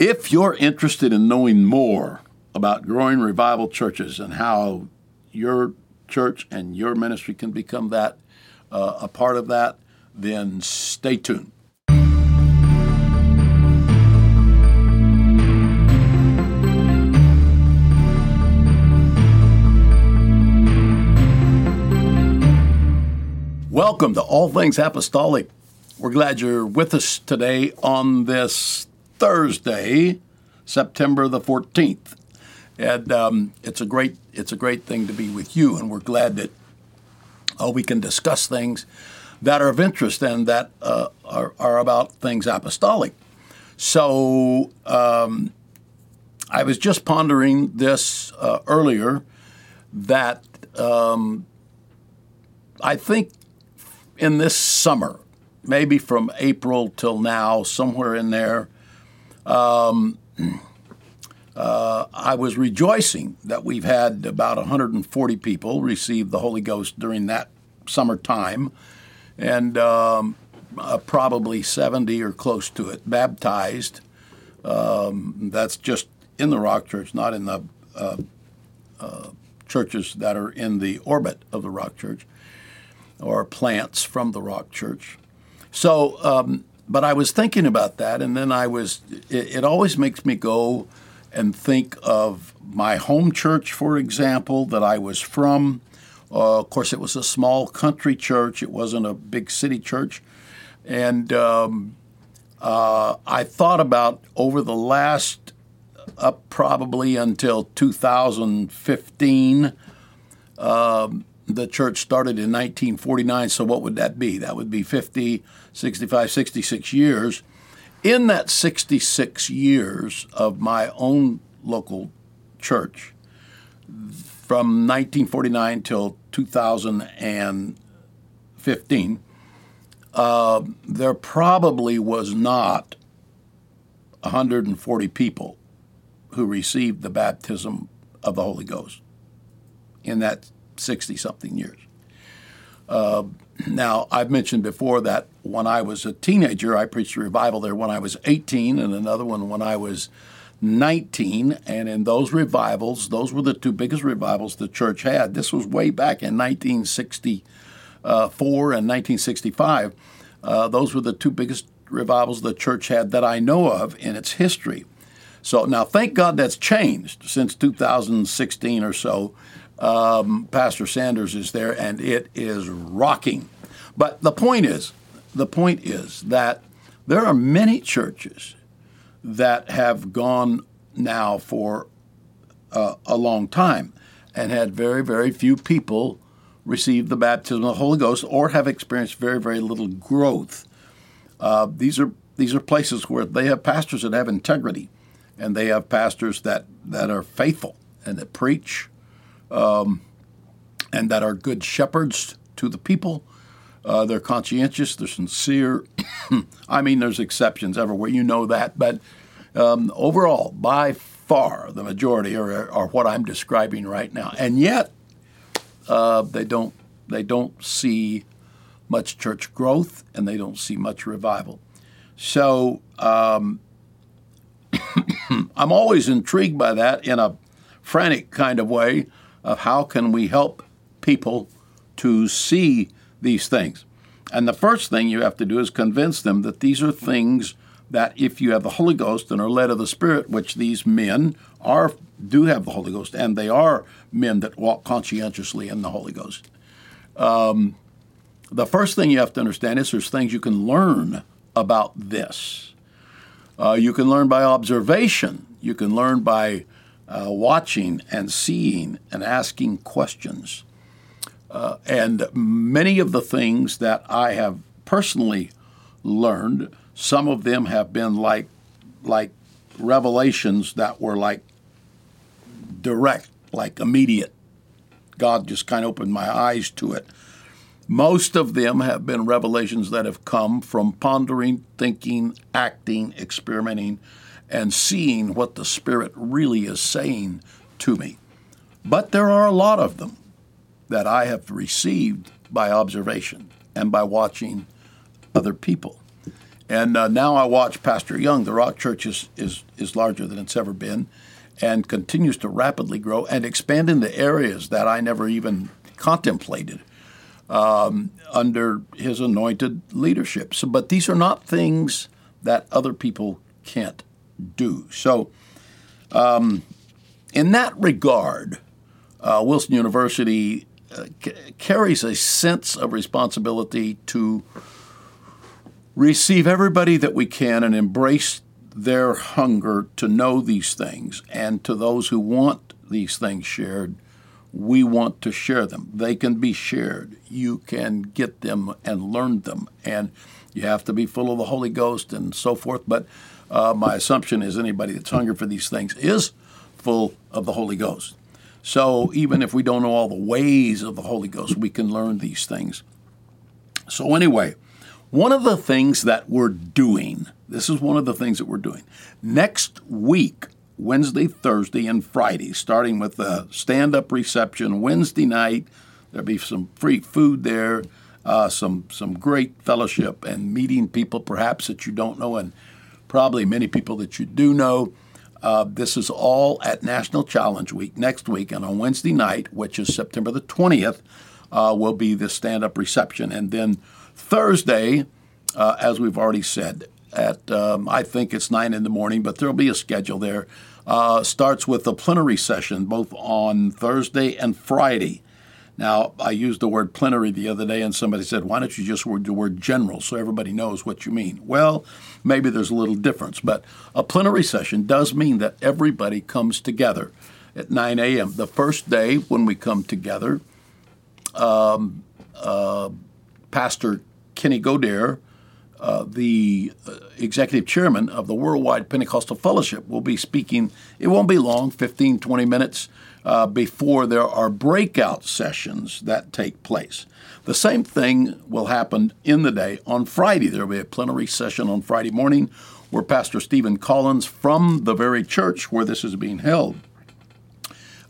If you're interested in knowing more about growing revival churches and how your church and your ministry can become that uh, a part of that, then stay tuned. Welcome to All Things Apostolic. We're glad you're with us today on this Thursday, September the 14th. And um, it's a great it's a great thing to be with you, and we're glad that uh, we can discuss things that are of interest and that uh, are, are, about things apostolic. So um, I was just pondering this uh, earlier that um, I think in this summer, maybe from April till now, somewhere in there, um, uh, I was rejoicing that we've had about 140 people receive the Holy Ghost during that summer time, and um, uh, probably 70 or close to it baptized. Um, that's just in the Rock Church, not in the uh, uh churches that are in the orbit of the Rock Church or plants from the Rock Church. So um, but I was thinking about that, and then I was, it, it, always makes me go and think of my home church, for example, that I was from. Uh, of course, it was a small country church, it wasn't a big city church. And um, uh, I thought about over the last, up probably until 2015, um, the church started in 1949, so what would that be? That would be 50, 65, 66 years. In that 66 years of my own local church, from 1949 till 2015, uh, there probably was not 140 people who received the baptism of the Holy Ghost in that 60 something years. Uh, now, I've mentioned before that when I was a teenager, I preached a revival there when I was 18 and another one when I was 19. And in those revivals, those were the two biggest revivals the church had. This was way back in 1964 and 1965. Uh, those were the two biggest revivals the church had that I know of in its history. So now, thank God that's changed since 2016 or so um, Pastor Sanders is there, and it is rocking. But the point is, the point is that there are many churches that have gone now for uh, a long time and had very, very few people receive the baptism of the Holy Ghost or have experienced very, very little growth. Uh, these are these are places where they have pastors that have integrity, and they have pastors that that are faithful and that preach um, and that are good shepherds to the people. Uh, they're conscientious, they're sincere. I mean, there's exceptions everywhere, you know that, but um, overall, by far, the majority are, are what I'm describing right now. And yet, uh, they don't they don't see much church growth and they don't see much revival. So um, I'm always intrigued by that in a frantic kind of way of how can we help people to see these things. And the first thing you have to do is convince them that these are things that if you have the Holy Ghost and are led of the Spirit, which these men are do have the Holy Ghost, and they are men that walk conscientiously in the Holy Ghost. Um, the first thing you have to understand is there's things you can learn about this. Uh, you can learn by observation. You can learn by uh, watching and seeing and asking questions. Uh, and many of the things that I have personally learned, some of them have been like like revelations that were like direct, like immediate. God just kind of opened my eyes to it. Most of them have been revelations that have come from pondering, thinking, acting, experimenting, and seeing what the Spirit really is saying to me. But there are a lot of them that I have received by observation and by watching other people. And uh, now I watch Pastor Young. The Rock Church is, is, is larger than it's ever been and continues to rapidly grow and expand into areas that I never even contemplated um, under his anointed leadership. So, but these are not things that other people can't do. So, um, in that regard, uh, Wilson University uh, c- carries a sense of responsibility to receive everybody that we can and embrace their hunger to know these things. And to those who want these things shared, we want to share them. They can be shared. You can get them and learn them. And you have to be full of the Holy Ghost and so forth. But uh, my assumption is anybody that's hungry for these things is full of the Holy Ghost. So even if we don't know all the ways of the Holy Ghost, we can learn these things. So, anyway, one of the things that we're doing, this is one of the things that we're doing. Next week, Wednesday, Thursday, and Friday, starting with the stand up reception Wednesday night. There'll be some free food there, uh, some, some great fellowship, and meeting people perhaps that you don't know, and probably many people that you do know. Uh, this is all at National Challenge Week next week, and on Wednesday night, which is September the 20th, uh, will be the stand up reception. And then Thursday, uh, as we've already said, at um, I think it's 9 in the morning, but there'll be a schedule there. Uh, starts with a plenary session both on Thursday and Friday. Now, I used the word plenary the other day, and somebody said, Why don't you just use the word general so everybody knows what you mean? Well, maybe there's a little difference, but a plenary session does mean that everybody comes together at 9 a.m. The first day when we come together, um, uh, Pastor Kenny Godair, uh, the uh, executive chairman of the Worldwide Pentecostal Fellowship, will be speaking. It won't be long 15, 20 minutes uh, before there are breakout sessions that take place. The same thing will happen in the day on Friday. There will be a plenary session on Friday morning where Pastor Stephen Collins from the very church where this is being held,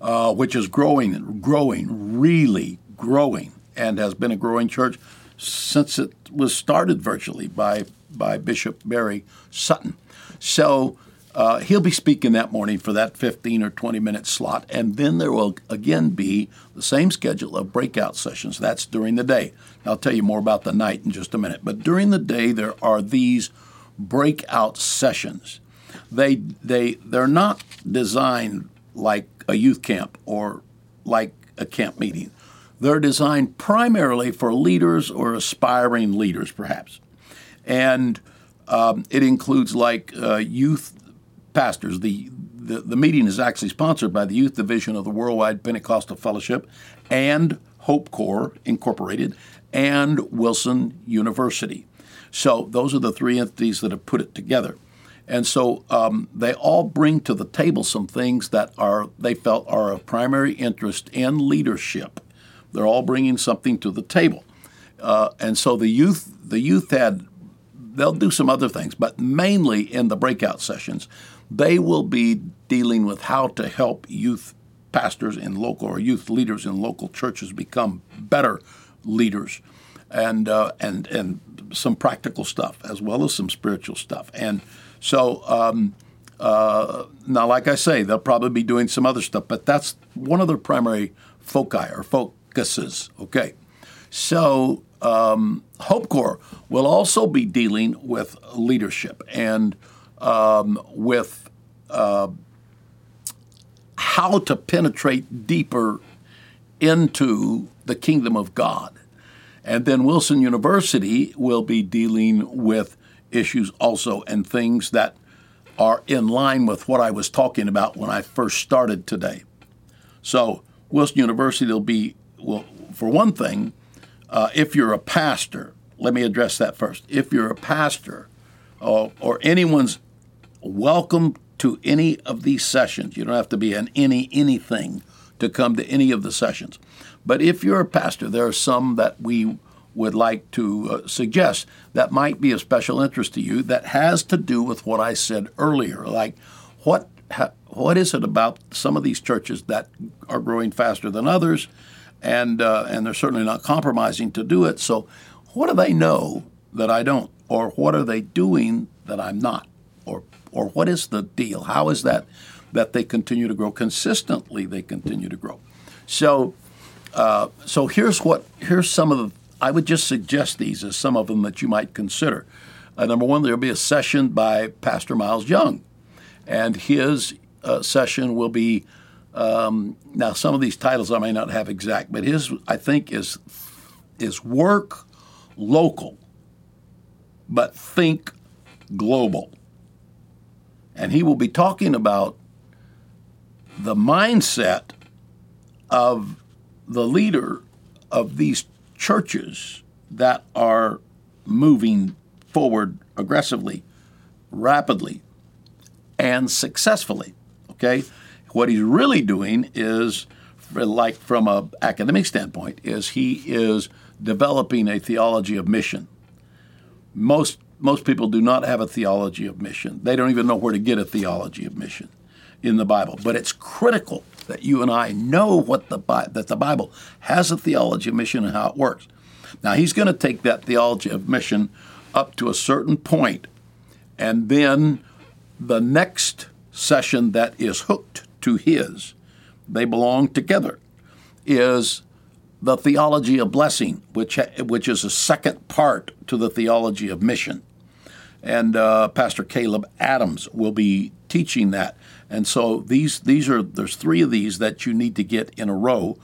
uh, which is growing, growing, really growing, and has been a growing church since it was started virtually by by Bishop Barry Sutton. So uh, he'll be speaking that morning for that 15 or 20 minute slot, and then there will again be the same schedule of breakout sessions. That's during the day. I'll tell you more about the night in just a minute. But during the day, there are these breakout sessions. They they they're not designed like a youth camp or like a camp meeting. They're designed primarily for leaders or aspiring leaders, perhaps, and um, it includes like uh, youth pastors. The, the, the meeting is actually sponsored by the Youth Division of the Worldwide Pentecostal Fellowship and Hope Corps Incorporated and Wilson University. So those are the three entities that have put it together. And so um, they all bring to the table some things that are they felt are of primary interest in leadership. They're all bringing something to the table, uh, and so the youth the youth had they'll do some other things, but mainly in the breakout sessions, they will be dealing with how to help youth pastors in local or youth leaders in local churches become better leaders, and uh, and and some practical stuff as well as some spiritual stuff. And so um, uh, now, like I say, they'll probably be doing some other stuff, but that's one of their primary foci or focuses. Okay, so um, Hope Corps will also be dealing with leadership and um, with uh, how to penetrate deeper into the kingdom of God. And then Wilson University will be dealing with issues also and things that are in line with what I was talking about when I first started today. So, Wilson University will be, well, for one thing, uh, if you're a pastor, let me address that first. If you're a pastor or, or anyone's welcome to any of these sessions, you don't have to be an any anything to come to any of the sessions. But if you're a pastor, there are some that we would like to uh, suggest that might be of special interest to you that has to do with what I said earlier. Like, what ha, what is it about some of these churches that are growing faster than others? and uh, and they're certainly not compromising to do it. So, what do they know that I don't? or what are they doing that I'm not? Or, or what is the deal? How is that that they continue to grow consistently? They continue to grow. So, uh, so here's what here's some of the. I would just suggest these as some of them that you might consider. Uh, number one, there'll be a session by Pastor Miles Young, and his uh, session will be. Um, now, some of these titles I may not have exact, but his I think is is work local, but think global. And he will be talking about the mindset of the leader of these churches that are moving forward aggressively, rapidly, and successfully. Okay? What he's really doing is, like from an academic standpoint, is he is developing a theology of mission. Most most people do not have a theology of mission. They don't even know where to get a theology of mission in the Bible. But it's critical that you and I know what the that the Bible has a theology of mission and how it works. Now he's going to take that theology of mission up to a certain point, and then the next session that is hooked to his, they belong together, is the theology of blessing, which which is a second part to the theology of mission, and uh, Pastor Caleb Adams will be teaching that. And so these these are there's three of these that you need to get in a row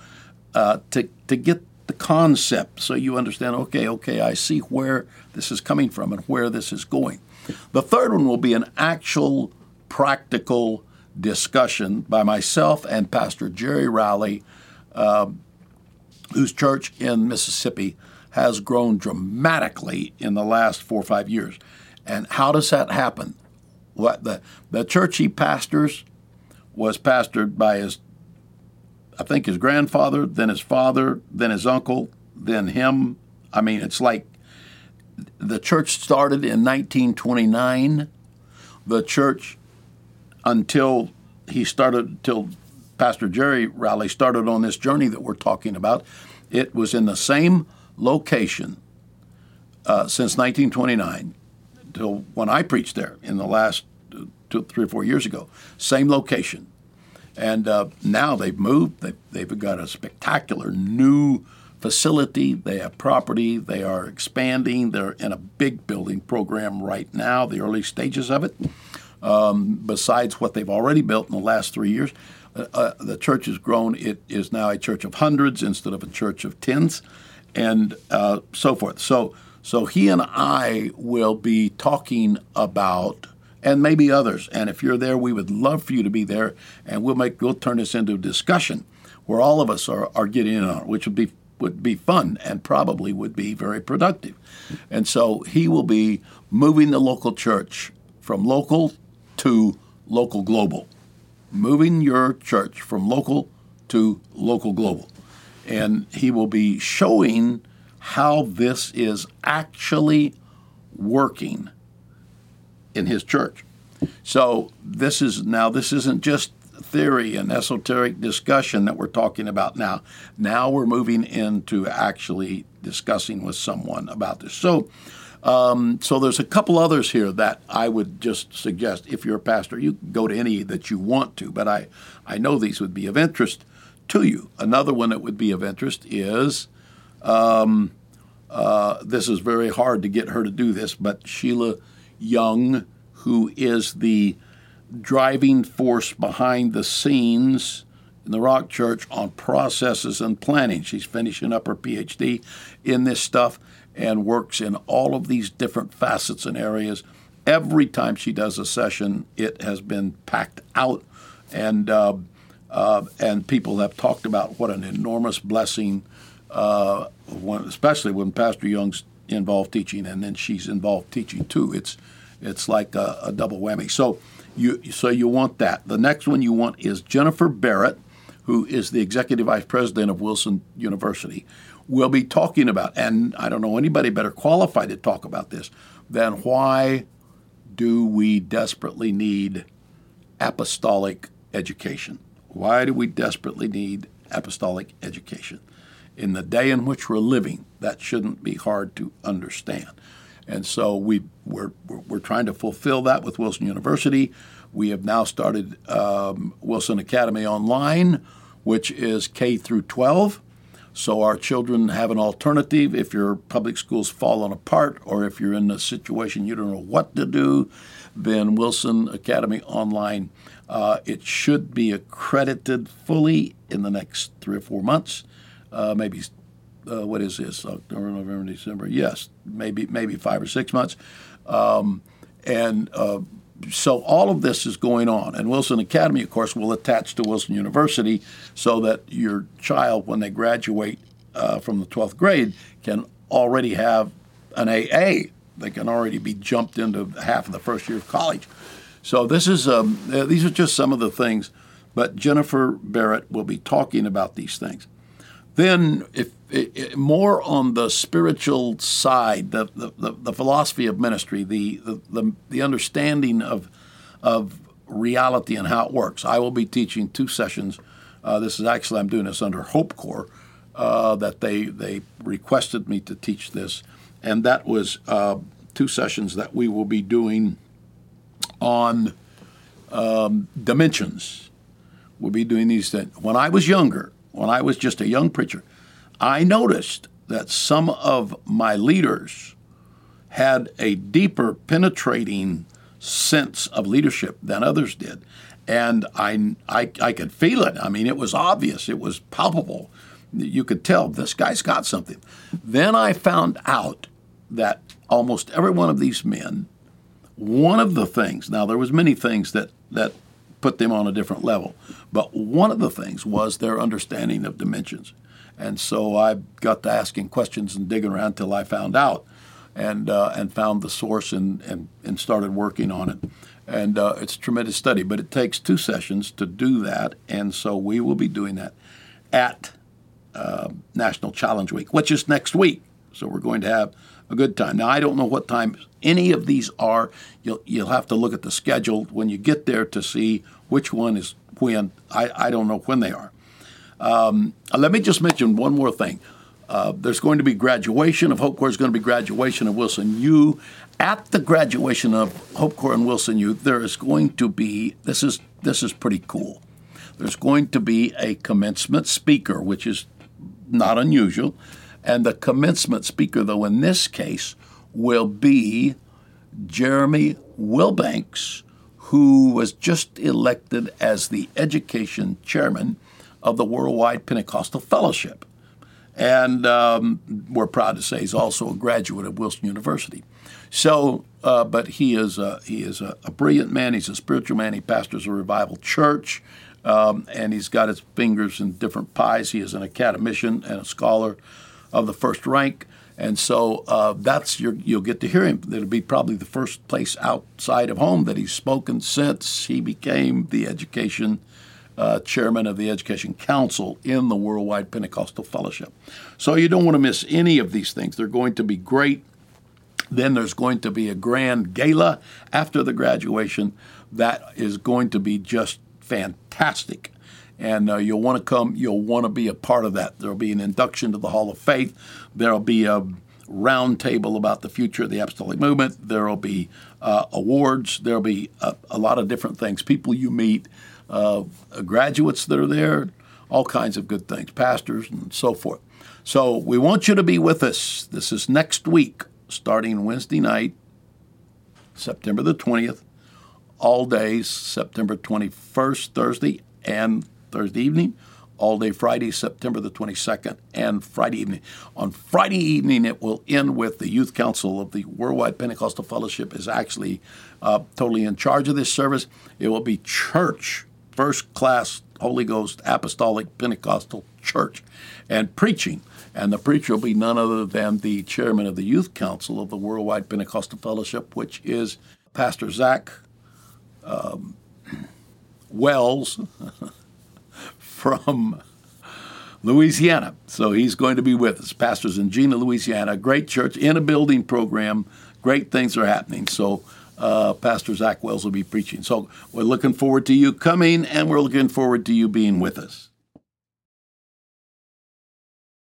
uh, to to get the concept, so you understand. Okay, okay, I see where this is coming from and where this is going. The third one will be an actual practical discussion by myself and Pastor Jerry Rowley. Uh, whose church in Mississippi has grown dramatically in the last four or five years. And how does that happen? What the the church he pastors was pastored by his I think his grandfather, then his father, then his uncle, then him. I mean, it's like the church started in 1929. The church until he started till Pastor Jerry Rowley started on this journey that we're talking about, it was in the same location uh, since 1929 until when I preached there in the last uh, two, three or four years ago. Same location. And uh, now they've moved. They've, they've got a spectacular new facility. They have property. They are expanding. They're in a big building program right now, the early stages of it. Um, besides what they've already built in the last three years, uh, uh, the church has grown. It is now a church of hundreds instead of a church of tens, and uh, so forth. So, so he and I will be talking about, and maybe others. And if you're there, we would love for you to be there, and we'll make we'll turn this into a discussion where all of us are, are getting in on it, which would be would be fun and probably would be very productive. And so he will be moving the local church from local to local global moving your church from local to local global. And he will be showing how this is actually working in his church. So this is now this isn't just theory and esoteric discussion that we're talking about now. Now we're moving into actually discussing with someone about this. So um, so there's a couple others here that I would just suggest if you're a pastor, you go to any that you want to, but I, I know these would be of interest to you. Another one that would be of interest is um, uh, this is very hard to get her to do this, but Sheila Young, who is the driving force behind the scenes in the Rock Church on processes and planning. She's finishing up her PhD in this stuff and works in all of these different facets and areas. Every time she does a session, it has been packed out, and uh, uh, and people have talked about what an enormous blessing, uh, when, especially when Pastor Young's involved teaching, and then she's involved teaching too. It's it's like a, a double whammy. So you so you want that. The next one you want is Jennifer Barrett, who is the executive vice president of Wilson University we'll be talking about, and I don't know anybody better qualified to talk about this than why do we desperately need apostolic education? Why do we desperately need apostolic education? In the day in which we're living, that shouldn't be hard to understand. And so we, we're, we're trying to fulfill that with Wilson University. We have now started um, Wilson Academy Online, which is K through 12. So our children have an alternative if your public school's fallen apart or if you're in a situation you don't know what to do, then Wilson Academy Online. Uh, it should be accredited fully in the next three or four months, uh, maybe uh, what is this? October, November, December. Yes, maybe maybe five or six months, um, and uh, so all of this is going on. And Wilson Academy, of course, will attach to Wilson University so that your child, when they graduate uh, from the 12th grade, can already have an AA. They can already be jumped into half of the first year of college. So this is um, these are just some of the things, but Jennifer Barrett will be talking about these things. Then, if, if more on the spiritual side, the, the, the, philosophy of ministry, the, the, the understanding of, of reality and how it works, I will be teaching two sessions. Uh, this is actually, I'm doing this under Hope Corps, uh, that they, they requested me to teach this. And that was uh, two sessions that we will be doing on um, dimensions. We'll be doing these things. When I was younger, when I was just a young preacher, I noticed that some of my leaders had a deeper penetrating sense of leadership than others did. And I, I, I could feel it. I mean, it was obvious, it was palpable. You could tell this guy's got something. Then I found out that almost every one of these men, one of the things, now there was many things that, that put them on a different level. But one of the things was their understanding of dimensions. And so I got to asking questions and digging around till I found out and, uh, and found the source and, and, and started working on it. And uh, it's a tremendous study, but it takes two sessions to do that. And so we will be doing that at uh, National Challenge Week, which is next week. So we're going to have a good time. Now, I don't know what time any of these are. You'll, you'll have to look at the schedule when you get there to see which one is when. I, I don't know when they are. Um, let me just mention one more thing. Uh, there's going to be graduation of Hope Corps. There's going to be graduation of Wilson U. At the graduation of Hope Corps and Wilson U, there is going to be this is this is pretty cool. There's going to be a commencement speaker, which is not unusual. And the commencement speaker, though, in this case, will be Jeremy Wilbanks, who was just elected as the education chairman of the Worldwide Pentecostal Fellowship. And um, we're proud to say he's also a graduate of Wilson University. So, uh, but he is a, he is a, a, brilliant man. He's a spiritual man. He pastors a revival church, um, and he's got his fingers in different pies. He is an academician and a scholar of the first rank. And so uh, that's your, you'll get to hear him. It'll be probably the first place outside of home that he's spoken since he became the education uh, chairman of the Education Council in the Worldwide Pentecostal Fellowship. So you don't want to miss any of these things. They're going to be great. Then there's going to be a grand gala after the graduation that is going to be just fantastic and uh, you'll want to come. You'll want to be a part of that. There'll be an induction to the Hall of Faith. There'll be a roundtable about the future of the apostolic movement. There'll be uh, awards. There'll be a, a, lot of different things. People you meet, uh, graduates that are there, all kinds of good things, pastors and so forth. So we want you to be with us. This is next week, starting Wednesday night, September the 20th, all days, September 21st, Thursday, and Thursday evening, all day Friday, September the 22nd, and Friday evening. On Friday evening, it will end with the Youth Council of the Worldwide Pentecostal Fellowship is actually uh, totally in charge of this service. It will be church, first class Holy Ghost Apostolic Pentecostal Church, and preaching. And the preacher will be none other than the chairman of the Youth Council of the Worldwide Pentecostal Fellowship, which is Pastor Zach um, Wells. from Louisiana. So he's going to be with us. Pastors in Jena, Louisiana. Great church in a building program. Great things are happening. So uh, Pastor Zach Wells will be preaching. So we're looking forward to you coming, and we're looking forward to you being with us.